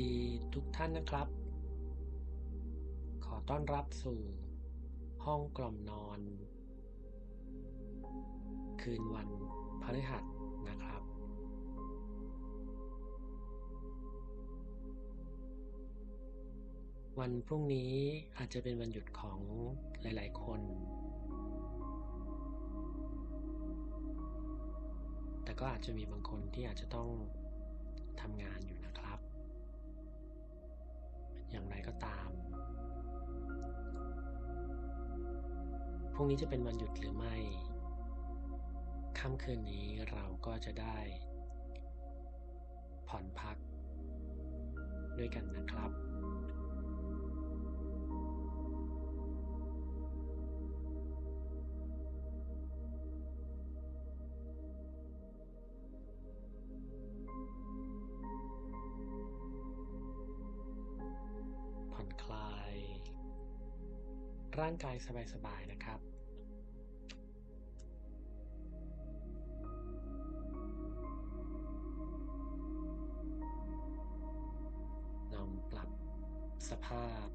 ดีทุกท่านนะครับ ขอต้อนรับสู่ห้องกล่อมนอน คืนวันพฤหัสนะครับ วันพรุ่งนี้อาจจะเป็นวันหยุดของหลาย ๆ คน แต่ก็อาจจะมีบางคนที่อาจจะต้องทำงานอยู่ ก็ตาม พรุ่งนี้จะเป็นวันหยุดหรือไม่ ค่ำคืนนี้เราก็จะได้ ผ่อนพัก ด้วยกันนะครับางกายสบายๆนะครับลองปรับสภาพ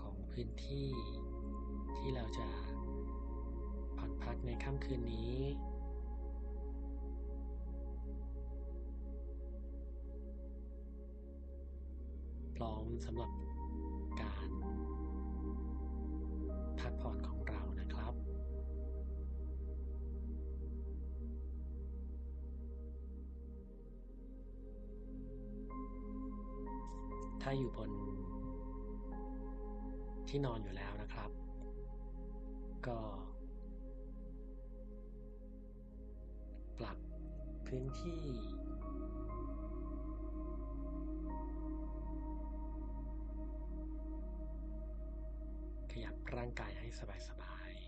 ของพื้นที่ที่เราจะผ่อนพักในค่ำคืนนี้พร้อมสำหรับ พักผ่อนของเรานะครับถ้าอยู่บนที่นอนอยู่แล้วนะครับ ก็ ปรับพื้นที่ ร่างกายให้สบายๆ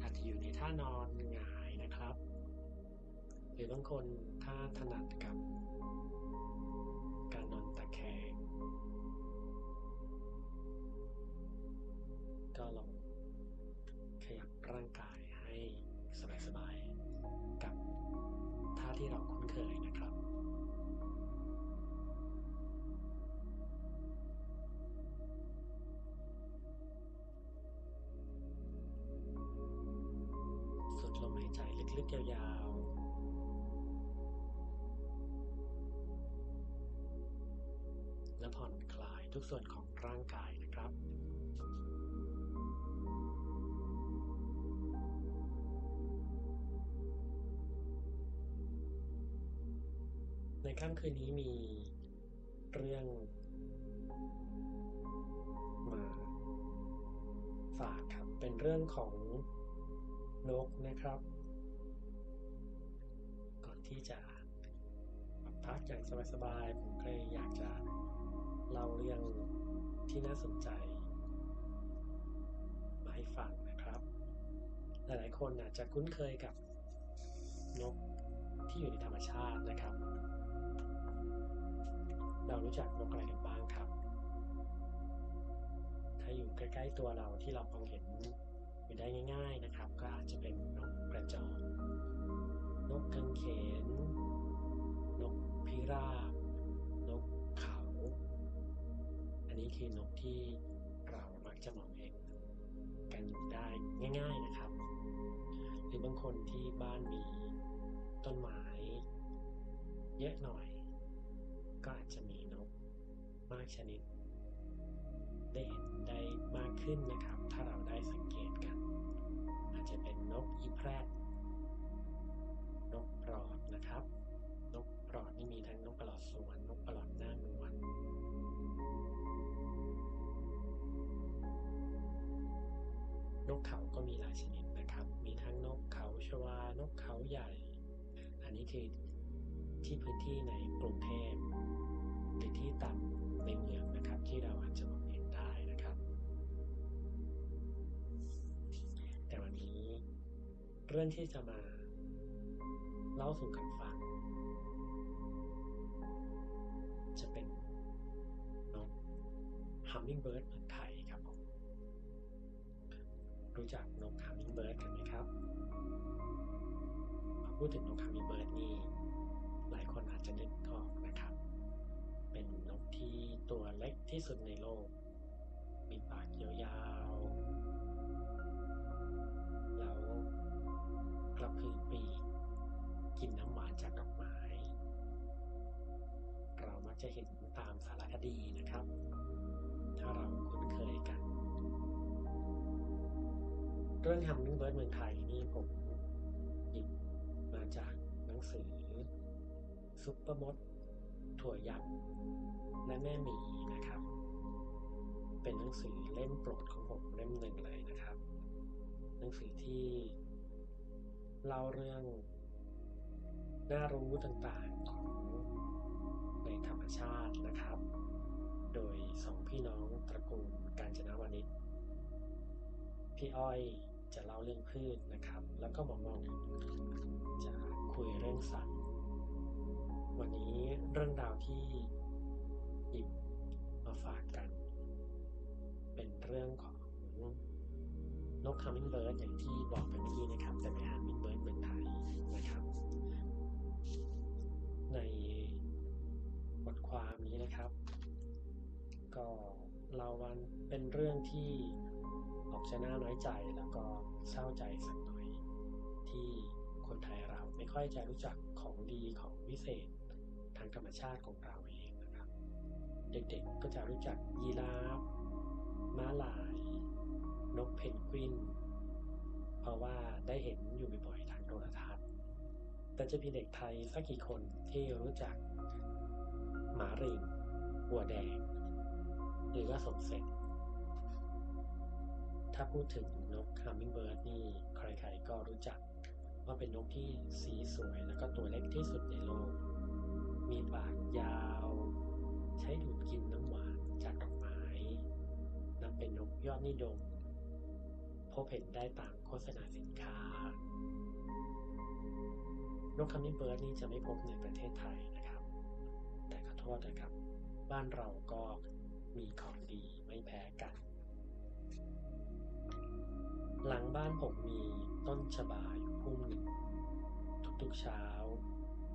อาอยู่ในท่านอนหงายนะครับ หรือบางคนถ้าถนัดกับ ก็ลองขยับร่างกายให้สบายๆกับท่าที่เราคุ้นเคยนะครับสุดลมหายใจลึกๆยาวๆและผ่อนคลายทุกส่วนของร่างกาย ในค่ำคืนนี้มีเรื่องมาฝากครับ เป็นเรื่องของนกนะครับ ก่อนที่จะพักอย่างสบายๆผมก็อยากจะเล่าเรื่องที่น่าสนใจ มาให้ฟังนะครับ หลายๆคนอาจจะคุ้นเคยกับนกที่อยู่ในธรรมชาตินะครับ เรารู้จักนกอะไรกันบ้างครับ ถ้าอยู่ใกล้ๆตัวเราที่เรามองเห็นอยู่ได้ง่าย ๆนะครับ ก็อาจจะเป็นนกกระจอกนกกังเขน นกพิราบ นกเขา อันนี้คือนกที่เรามักจะมองเห็นกันอยู่ได้ง่าย ๆนะครับ หรือบางคนที่บ้านมีต้นไม้ เยอะหน่อย ก็อาจจะมีนกมากชนิด ได้เห็นได้มากขึ้นนะครับ ถ้าเราได้สังเกตกัน อาจจะเป็นนกอีแพรดนกปลอดนะครับ นกปลอดนี่มีทั้งนกปลอดสวนนกปลอดหน้านวลนกเขาก็มีหลายชนิดนะครับ มีทั้งนกเขาชวา นกเขาใหญ่ อันนี้คือ ที่พื้นที่ในกรุงเทพหรือที่ต่ำในเมืองนะครับ ที่เราอาจจะมองเห็นได้นะครับ แต่วันนี้เรื่องที่จะมาเล่าสู่กันฟัง จะเป็นนก Hummingbird เมืองไทยครับผมรู้จักนก Hummingbird กันไหมครับพอพูดถึงนก Hummingbird นี่ จะนึกออกนะครับ เป็นนกที่ตัวเล็กที่สุดในโลก มีปากยาวๆ แล้วกระพือปีกกินน้ำหวานจากดอกไม้ เรามักจะเห็นตามสารคดีนะครับ ถ้าเราคุ้นเคยกัน เรื่อง Hummingbird เมืองไทยนี่ผมหยิบมาจากหนังสือ ซุปเปอร์มด ถั่วยักษ์ และแม่หมีนะครับ เป็นหนังสือเล่มโปรดของผมเล่มหนึ่งเลยนะครับ หนังสือที่เล่าเรื่องน่ารู้ต่างๆของในธรรมชาตินะครับ โดยสองพี่น้องตระกูลกาญจนวณิชพี่อ้อยจะเล่าเรื่องพืชนะครับ แล้วก็หมอมองจะคุยเรื่องสัตว์ วันนี้เรื่องราวที่หยิบมาฝากกัน เป็นเรื่องของนก Hummingbird อย่างที่บอกไปเมื่อกี้นะครับ แต่เป็น Hummingbird เมืองไทยนะครับ ในบทความนี้นะครับ ก็เล่าวันเป็นเรื่องที่ออกจะน่าน้อยใจแล้วก็เศร้าใจสักหน่อย ที่คนไทยเราไม่ค่อยจะรู้จักของดีของวิเศษางธรรมชาติของเราเองนะครับ เด็กๆก็จะรู้จักยีราฟม้าลาย นกเพนกวิน เพราะว่าได้เห็นอยู่บ่อยๆทางโทรทัศน์ แต่จะมีเด็กไทยสักกี่คนที่รู้จัก หมาริงหัวแดง หรือว่าสมเสร็จ ถ้าพูดถึงนก Hummingbird นี่ใครๆก็รู้จักว่าเป็นนกที่สีสวยแล้วก็ตัวเล็กที่สุดในโลก มีปากยาว ใช้ดูดกินน้ำหวานจากดอกไม้นับเป็นนกยอดนิยมพบเห็นได้ตามโฆษณาสินค้า นก Hummingbird นี่จะไม่พบในประเทศไทยนะครับ แต่ขอโทษนะครับ บ้านเราก็มีของดีไม่แพ้กัน หลังบ้านผมมีต้นชบาอยู่พุ่มหนึ่งทุกๆเช้า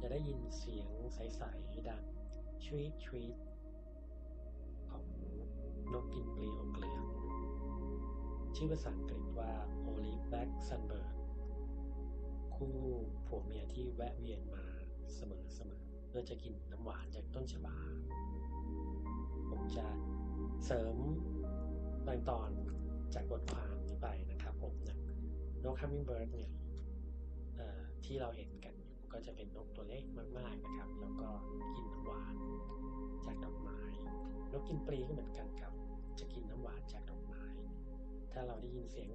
จะได้ยินเสียงใส ๆ ดังชวีตชวีตของนกกินปลีอกเหลือง ชื่อภาษาอังกฤษว่า Olive Black Sunbird คู่ผัวเมียที่แวะเวียนมาเสมอๆเพื่อจะกินน้ำหวานจากต้นชบา ผมจะเสริมบางตอนจากบทความนี้ไปนะครับผมนะนก Hummingbird เนี่ยที่เราเห็น ก็จะเป็นนกตัวเล็กมากๆนะครับ แล้วก็กินน้ำหวานจากดอกไม้ นกกินปลีก็เหมือนกันครับ จะกินน้ำหวานจากดอกไม้ ถ้าเราได้ยินเสียง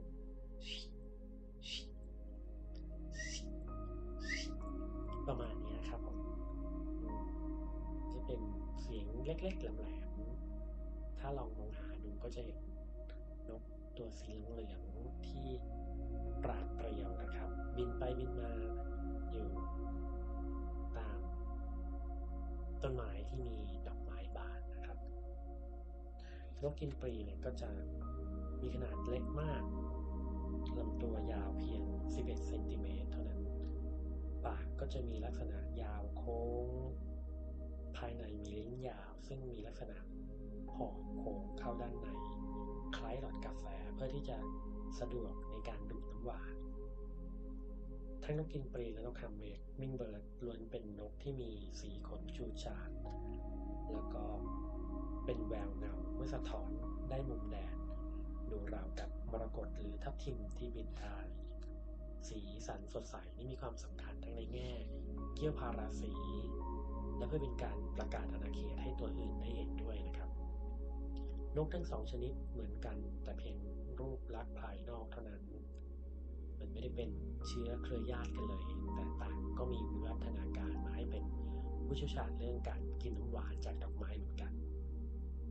ประมาณนี้ครับผมอืมจะเป็นเสียงเล็กๆแหลมๆถ้าลองมองหาดูก็จะเห็นนกตัวสีเหลืองๆที่ปราดเปรียวนะครับ บินไปบินมา ต้นไม้ที่มีดอกไม้บานนะครับนกกินปลีเนี่ยก็จะมีขนาดเล็กมากลำตัวยาวเพียง 11 เซนติเมตรเท่านั้น ปากก็จะมีลักษณะยาวโค้ง ภายในมีลิ้นยาว ซึ่งมีลักษณะห่อโค้งเข้าด้านใน คล้ายหลอดกาแฟเพื่อที่จะสะดวกในการดูดน้ำหวาน ทั้งนกกินปลีและนกฮัมเมกมิงเบิร์ดล้วนเป็นนกที่มีสีขนฉูดฉาดแล้วก็เป็นแววเงาเมื่อสะท้อนได้มุมแดดดูราวกับมรกตหรือทับทิมที่บินได้สีสันสดใสนี่มีความสำคัญทั้งในแง่ เกี้ยวพาราสี และเพื่อเป็นการประกาศอาณาเขตให้ตัวอื่นได้เห็นด้วยนะครับ นกทั้งสองชนิดเหมือนกันแต่เพียงรูปลักษณ์ภายนอกเท่านั้น มันไม่ได้เป็นเชื้อเครือญาติกันเลย แต่ต่างก็มีวิวัฒนาการมาให้เป็นผู้เชี่ยวชาญเรื่องการกินน้ำหวานจากดอกไม้เหมือนกัน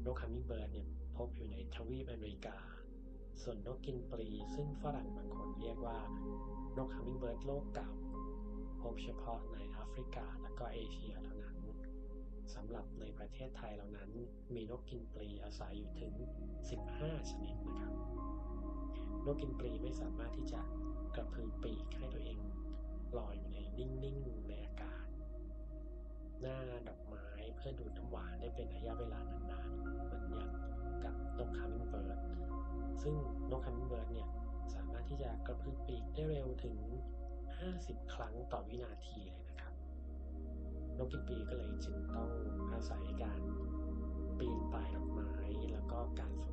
นกฮัมมิงเบิร์ดเนี่ยพบอยู่ในทวีปอเมริกา ส่วนนกกินปลีซึ่งฝรั่งบางคนเรียกว่านกฮัมมิงเบิร์ดโลกเก่า พบเฉพาะในแอฟริกาและก็เอเชียเท่านั้นสำหรับในประเทศไทยเหล่านั้น มีนกกินปลีอาศัยอยู่ถึง 15 ชนิดนะครับ นกกินปลีไม่สามารถที่จะ กระพือปีกให้ตัวเองลอยอยู่ในนิ่งๆในอากาศ หน้าดอกไม้เพื่อดูดน้ำหวานได้เป็นระยะเวลานานๆเหมือนอย่างกับนกฮัมมิงเบิร์ดซึ่งนกฮัมมิงเบิร์ดเนี่ยสามารถที่จะกระพือปีกได้เร็วถึง 50 ครั้งต่อวินาทีเลยนะครับนกกินปีก็เลยจึงต้องอาศัยการปีนป่ายดอกไม้แล้วก็การฝึก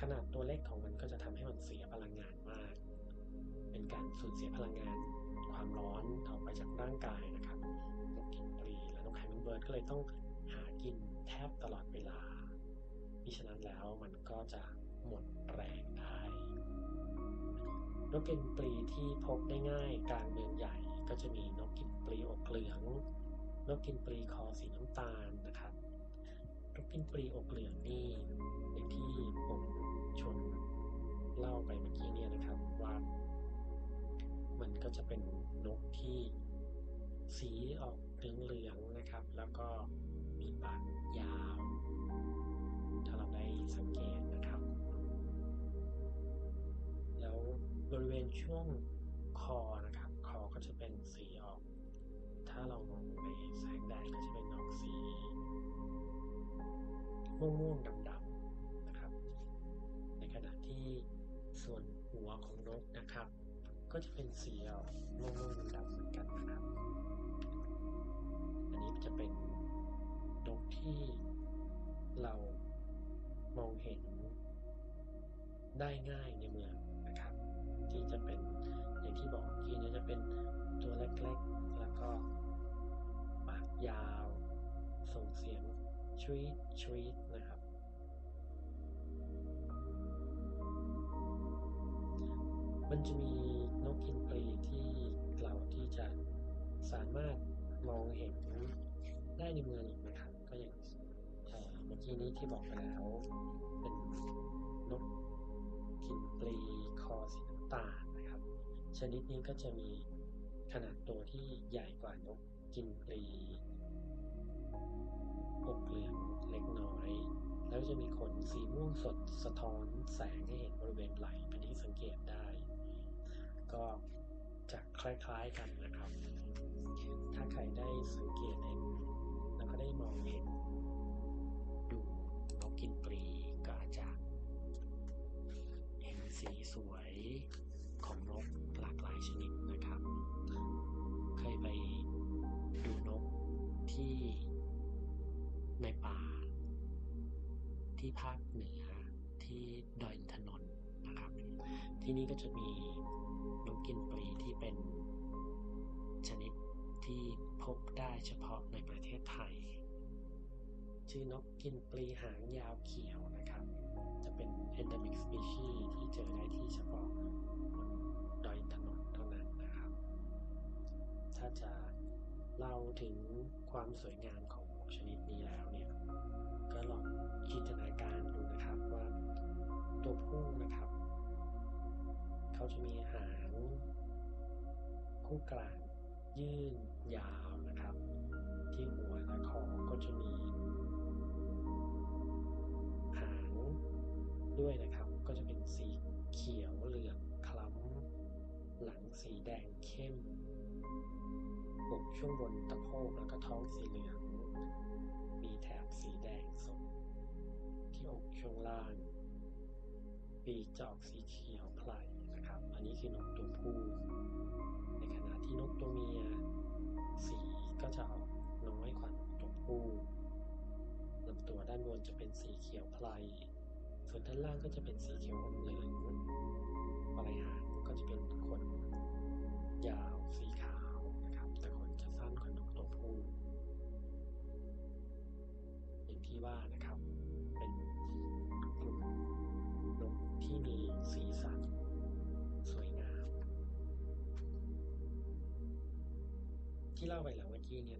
ขนาดตัวเล็กของมันก็จะทำให้มันเสียพลังงานมาก เป็นการสูญเสียพลังงานความร้อนออกไปจากร่างกายนะครับนกกินปลีและนกแฮมมิงเบิร์ดก็เลยต้องหากินแทบตลอดเวลามิฉะนั้นแล้วมันก็จะหมดแรงได้นกกินปลีที่พบได้ง่ายกลางเมืองใหญ่ก็จะมีนกกินปลีอกเหลือง นกกินปลีคอสีน้ำตาลนะครับ นกกินปลีอกเหลืองนี่อย่างที่ผมชวนเล่าไปเมื่อกี้เนี่ยนะครับว่ามันก็จะเป็นนกที่สีออกเหลืองๆนะครับ แล้วก็มีปากยาว ถ้าเราได้สังเกตนะครับ แล้วบริเวณช่วงคอนะครับ คอก็จะเป็นสีออก ถ้าเรามองในแสงแดดก็จะเป็นออกสี ม่วงๆดำๆนะครับ ในขณะที่ส่วนหัวของนกนะครับ ก็จะเป็นสีออกม่วงๆดำๆเหมือนกันนะครับ อันนี้จะเป็นนกที่เรามองเห็นได้ง่ายในเมืองนะครับ ที่จะเป็นอย่างที่บอกเมื่อกี้จะเป็นตัวเล็กๆ แล้วก็ปากยาว ส่งเสียงชวีตชวีต มันจะมีนกกินปลีที่เราที่จะสามารถมองเห็นได้ในเมืองอีกนะครับ ก็อย่างเอ่อเมื่อกี้นี้ที่บอกไปแล้ว เป็นนกกินปลีคอสีน้ำตาลนะครับ ชนิดนี้ก็จะมีขนาดตัวที่ใหญ่กว่านกกินปลีอกเหลืองเล็กน้อย แล้วจะมีขนสีม่วงสดสะท้อนแสงให้เห็นบริเวณไหล่เป็นที่สังเกตได้ ก็จะคล้ายๆกันนะครับ ถ้าใครได้สังเกตเห็นแล้วก็ได้มองเห็นดูนกกินปลีก็อาจจะเห็นสีสวยของนกหลากหลายชนิดนะครับ เคยไปดูนกที่ ที่ภาคเหนือที่ดอยอินทนนท์นะครับ ที่นี่ก็จะมีนกกินปลีที่เป็นชนิดที่พบได้เฉพาะในประเทศไทย ชื่อนกกินปลีหางยาวเขียวนะครับ จะเป็น endemic species ที่เจอได้ที่เฉพาะบนดอยอินทนนท์เท่านั้นนะครับ ถ้าจะเล่าถึงความสวยงามของนกชนิดนี้แล้วเนี่ย ก็ลองจินตนาการดูนะครับว่าตัวผู้นะครับ เขาจะมีหางคู่กลางยื่นยาวนะครับ ที่หัวและคอก็จะมี หางด้วยนะครับ ก็จะเป็นสีเขียวเหลืองคล้ำ หลังสีแดงเข้มอกช่วงบนตะโพกแล้วก็ท้องสีเหลือง สีแดงสดที่อกช่วงล่าง ปีจออกสีเขียวไพลนะครับ อันนี้คือนกตัวผู้ ในขณะที่นกตัวเมีย สีก็จะออกน้อยกว่านกตัวผู้ลำตัวด้านบนจะเป็นสีเขียวไพลส่วนด้านล่างก็จะเป็นสีเขียวอมเหลืองปลายหางก็จะเป็นขนยาวสี ที่ว่านะครับ เป็นกลุ่มนกที่มีสีสันสวยงาม ที่เล่าไปแล้วเมื่อกี้เนี่ย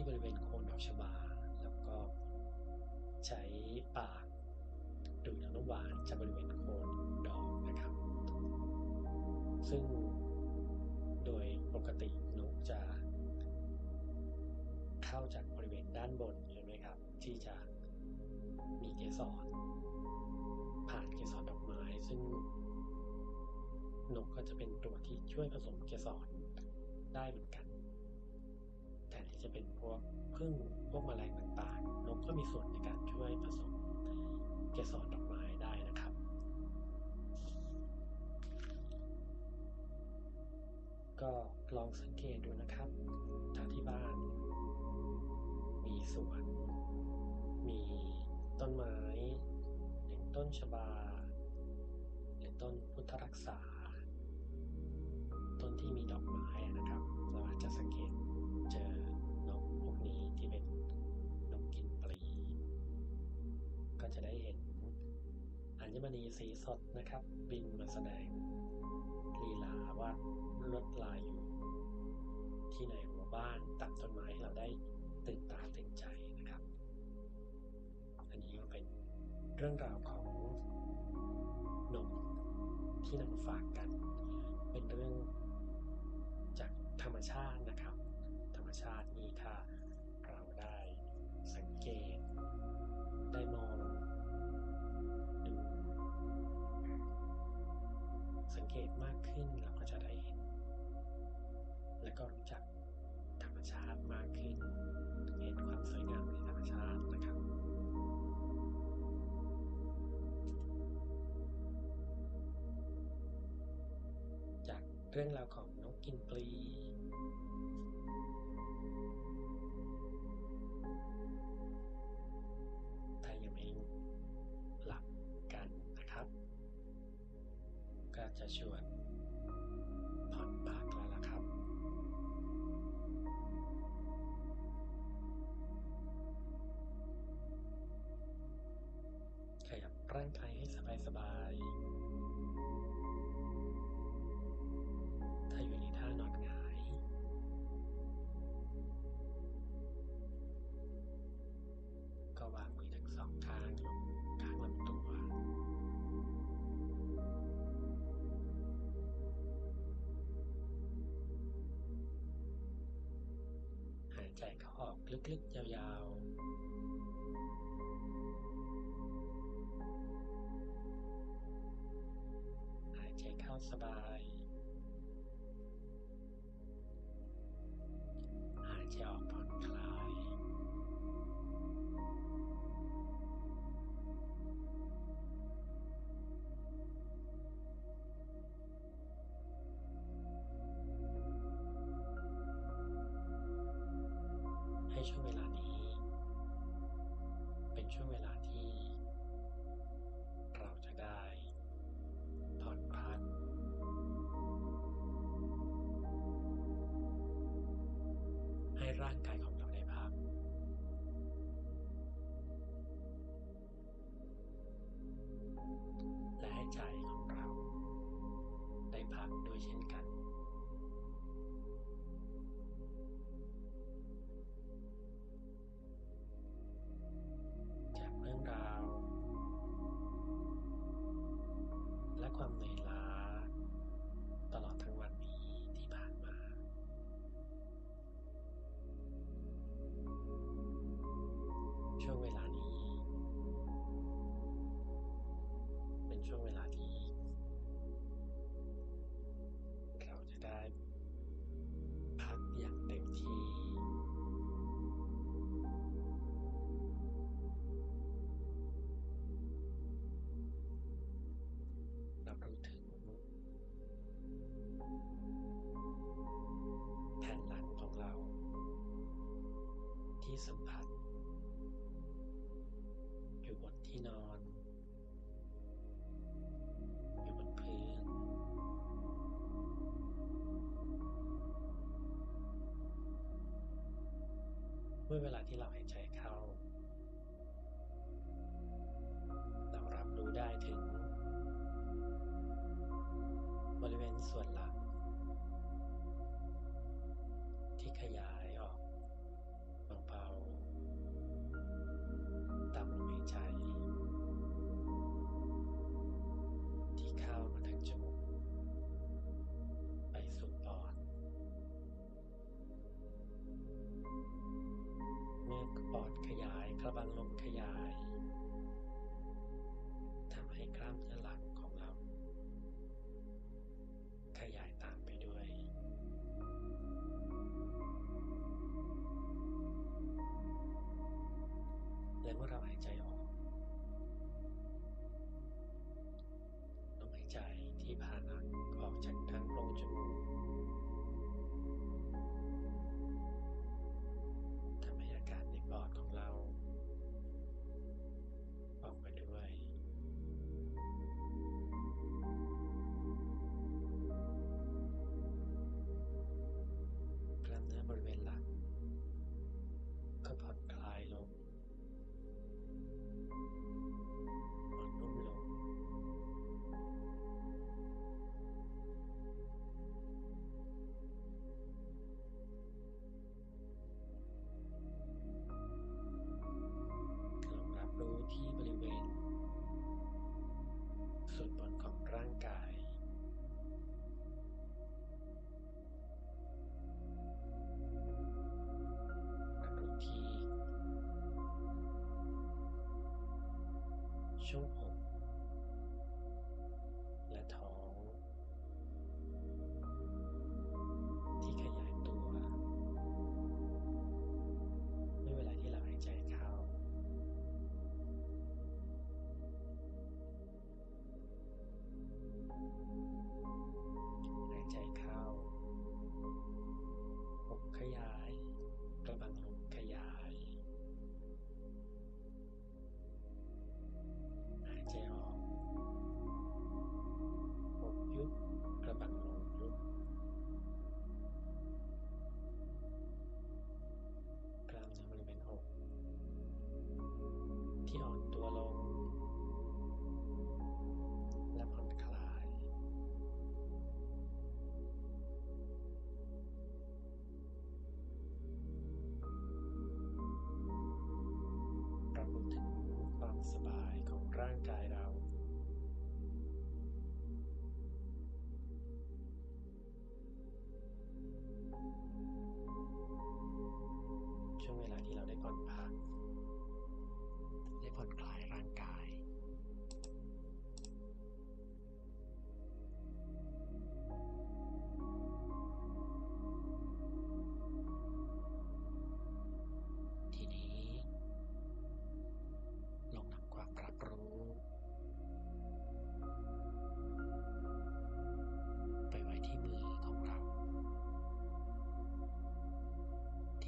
ที่บริเวณโคนดอกชบา แล้วก็ใช้ปากดูดอน้ำหวานจากบริเวณโคนดอกนะครับ ซึ่งโดยปกตินกจะเข้าจากบริเวณด้านบนใช่ไหมครับ ที่จะมีเกสรผ่านเกสรดอกไม้ ซึ่งนกก็จะเป็นตัวที่ช่วยผสมเกสรได้เหมือนกัน จะเป็นพวกพึ่งพวกแมลงต่างๆ นกก็มีส่วนในการช่วยผสมเกสรดอกไม้ได้นะครับ ก็ลองสังเกตดูนะครับถ้าที่บ้าน มีสวน มีต้นไม้อย่างต้นชบาหรือต้นพุทธรักษา ต้นที่มีดอกไม้นะครับ เราอาจจะสังเกต มณีสีสดนะครับ บินมาแสดงลีลาว่าลวดลายอยู่ ที่ในหัวบ้านตัดต้นไม้ให้เราได้ตื่นตาตื่นใจนะครับ อันนี้ก็เป็นเรื่องราวของนกที่นำมาฝากกัน เป็นเรื่องจากธรรมชาตินะครับ ธรรมชาติ รื่องราวของนกกินปลีถ้ายังไม่หลับกันนะครับ ก็จะชวนายใจเข้าออกลึกๆ ยาวๆ หายใจเข้าสบาย ใจของเรา ได้พักด้วยเช่นกัน เราจะได้พักอย่างเต็มที่รับรู้ถึงแผ่นหลังของเรา ที่สัมผัส อยู่บนที่นอน เมื่อเวลาที่เราหายใจ บังลมขยายทำให้กล้ามเนื้อหลังของเรา ขยายตามไปด้วยและเมื่อเราหายใจ 生活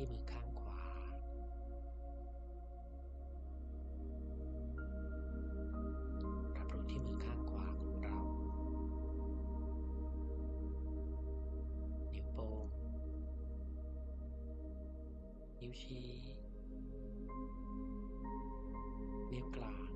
ที่มือข้างขวา รับรู้ที่มือข้างขวาของเรา นิ้วโป้ง นิ้วชี้ นิ้วกลาง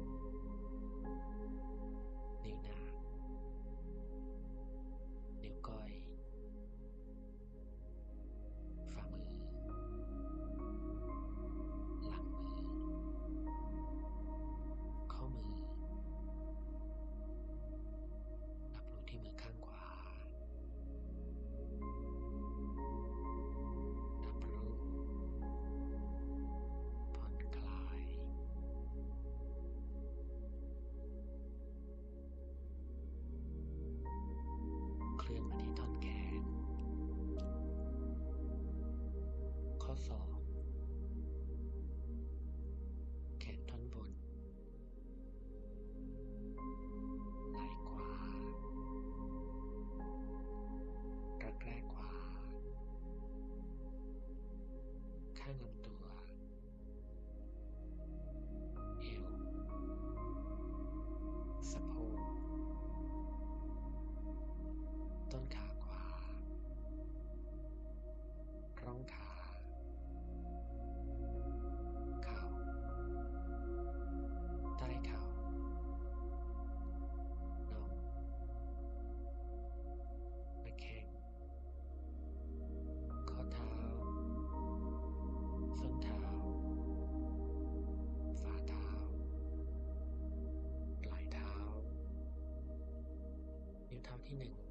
beginning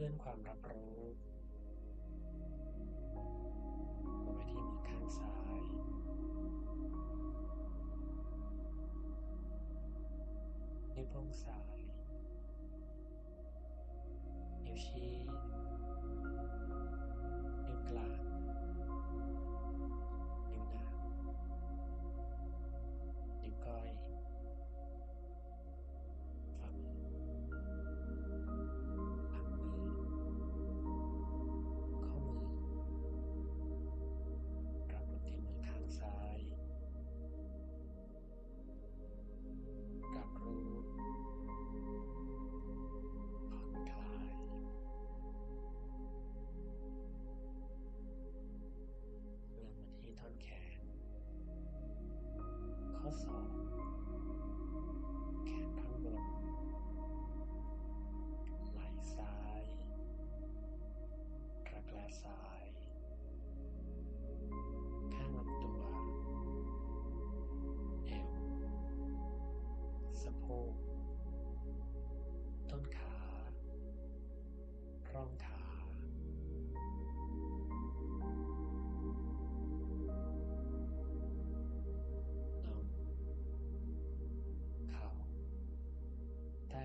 ลื่อนความรับรู้ไปที่มีอข้างซ้าย นิ้วโป้งซ้าย นิ้วชี้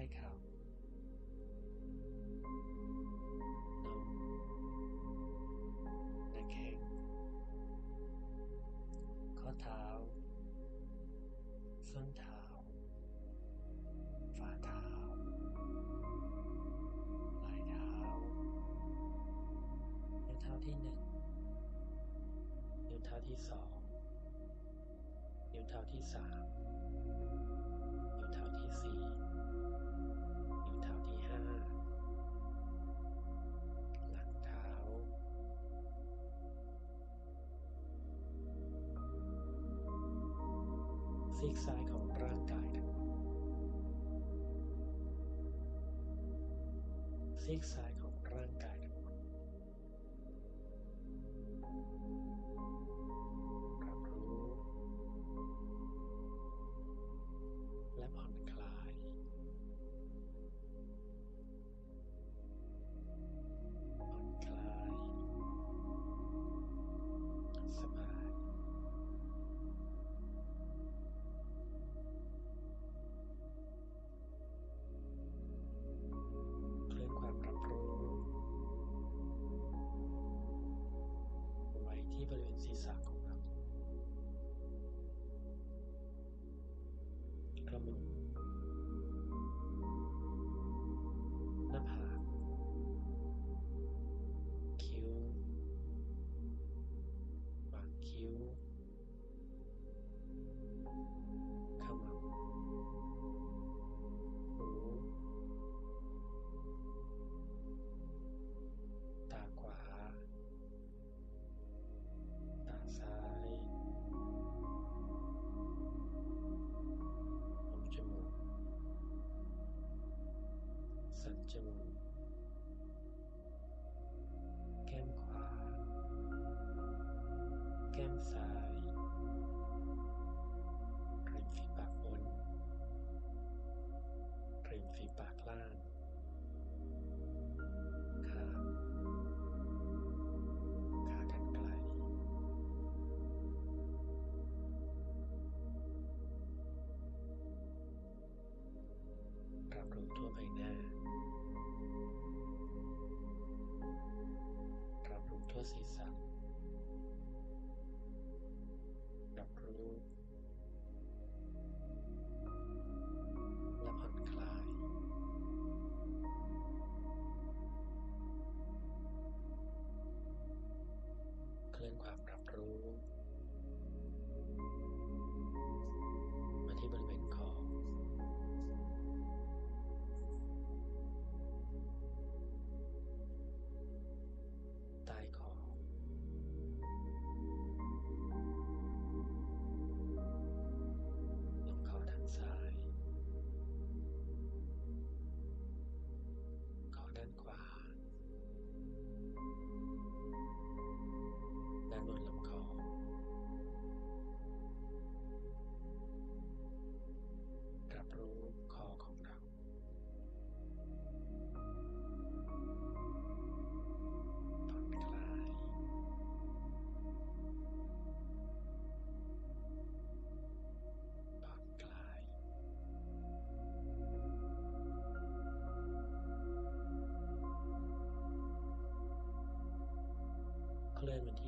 like how. No. The king. ข้อเท้าส้นเท้า ซีกซ้ายของร่างกายครับซีกซ้า saco. Come on. สึจมูกแก้มขวา แก้มซ้ายกลิ่นฝีปากบนกลิ่นฝีปากล่างขาขากันไกลรับรู้ทั่วใบหน้า environment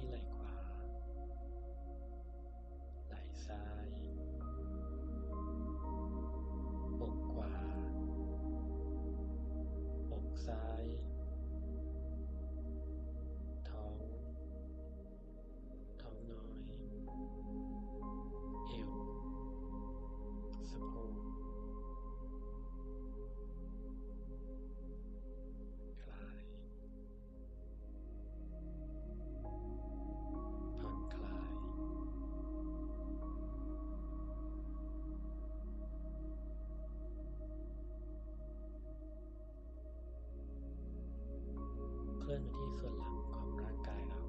ส่วนหลังของร่างกายเรา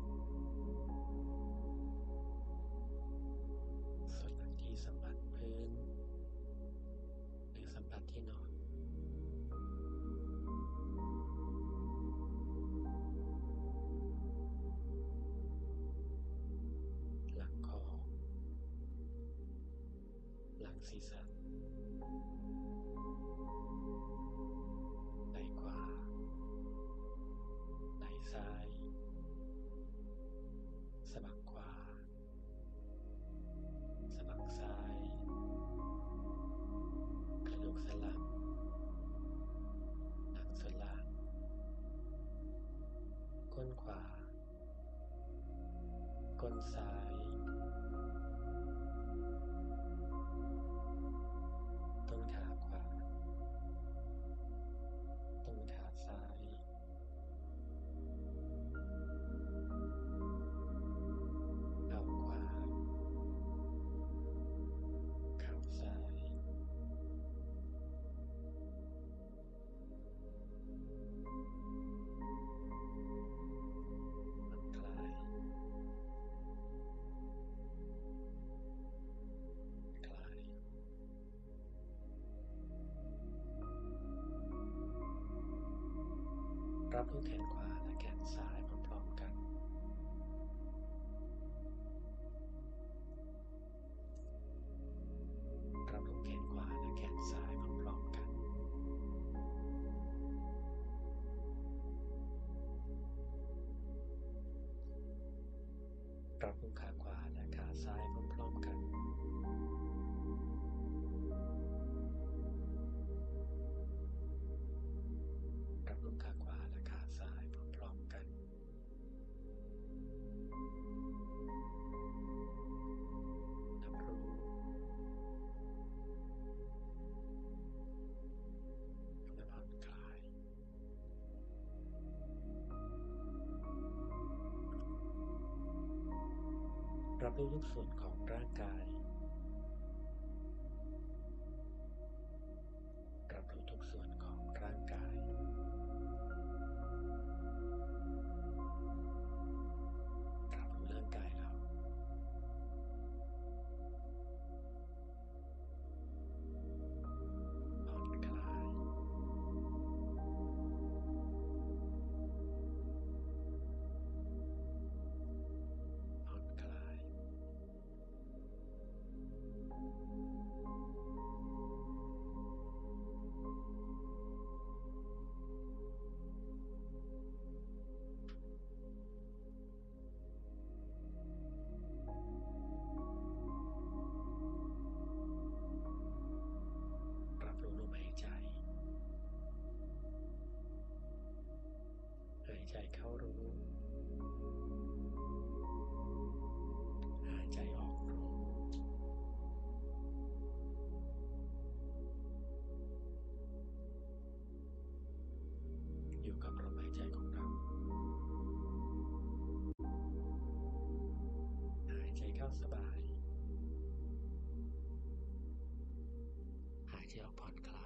ส่วนหลังที่สัมผัสพื้น หรือสัมผัสที่นอนหลังคอ หลังศีรษะ 快。Prabhu, thank รับรู้ทุกส่วนของร่างกาย เข้ารู้ หายใจออกรู้ อยู่กับลมหายใจของเรา หายใจเข้าสบาย หายใจออกผ่อนคลาย